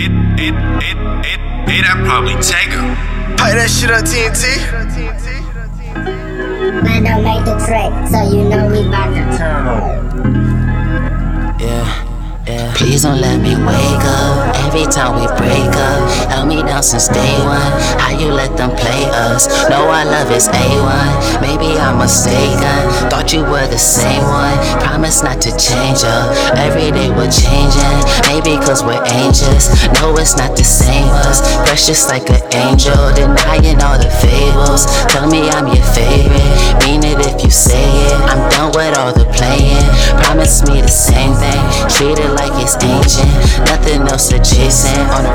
it, it, it, it, it, I probably take her. Pipe that shit up, TNT. Man, don't make the trick, so you know we bout to turn Yeah. Yeah. Please don't let me wake up every time we break up. Held me down since day one. How you let them play us? No, our love is A1. Maybe I'm mistaken. Thought you were the same one. Promise not to change up. Every day we're changing. Maybe cause we're anxious. No, it's not the same us. Precious like an angel. Denying all the fables. Tell me I'm your favorite. Mean it if you say it. I'm done with all the playing. Promise me the same thing. Treat it like it's ancient. Nothing else adjacent. On the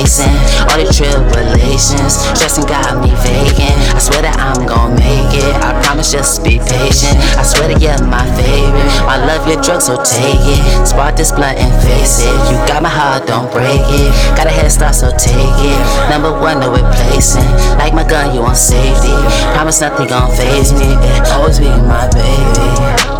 regular, all the tribulations. Stressing got me vacant. I swear that I'm gon' make it. I promise just be patient. I swear to you're my favorite. I love your drugs, so take it. Spark this blunt and face it. You got my heart, don't break it. Got a head start, so take it. Number one, no replacing. Like my gun, you want safety. Promise nothing gon' faze me. Always be my baby.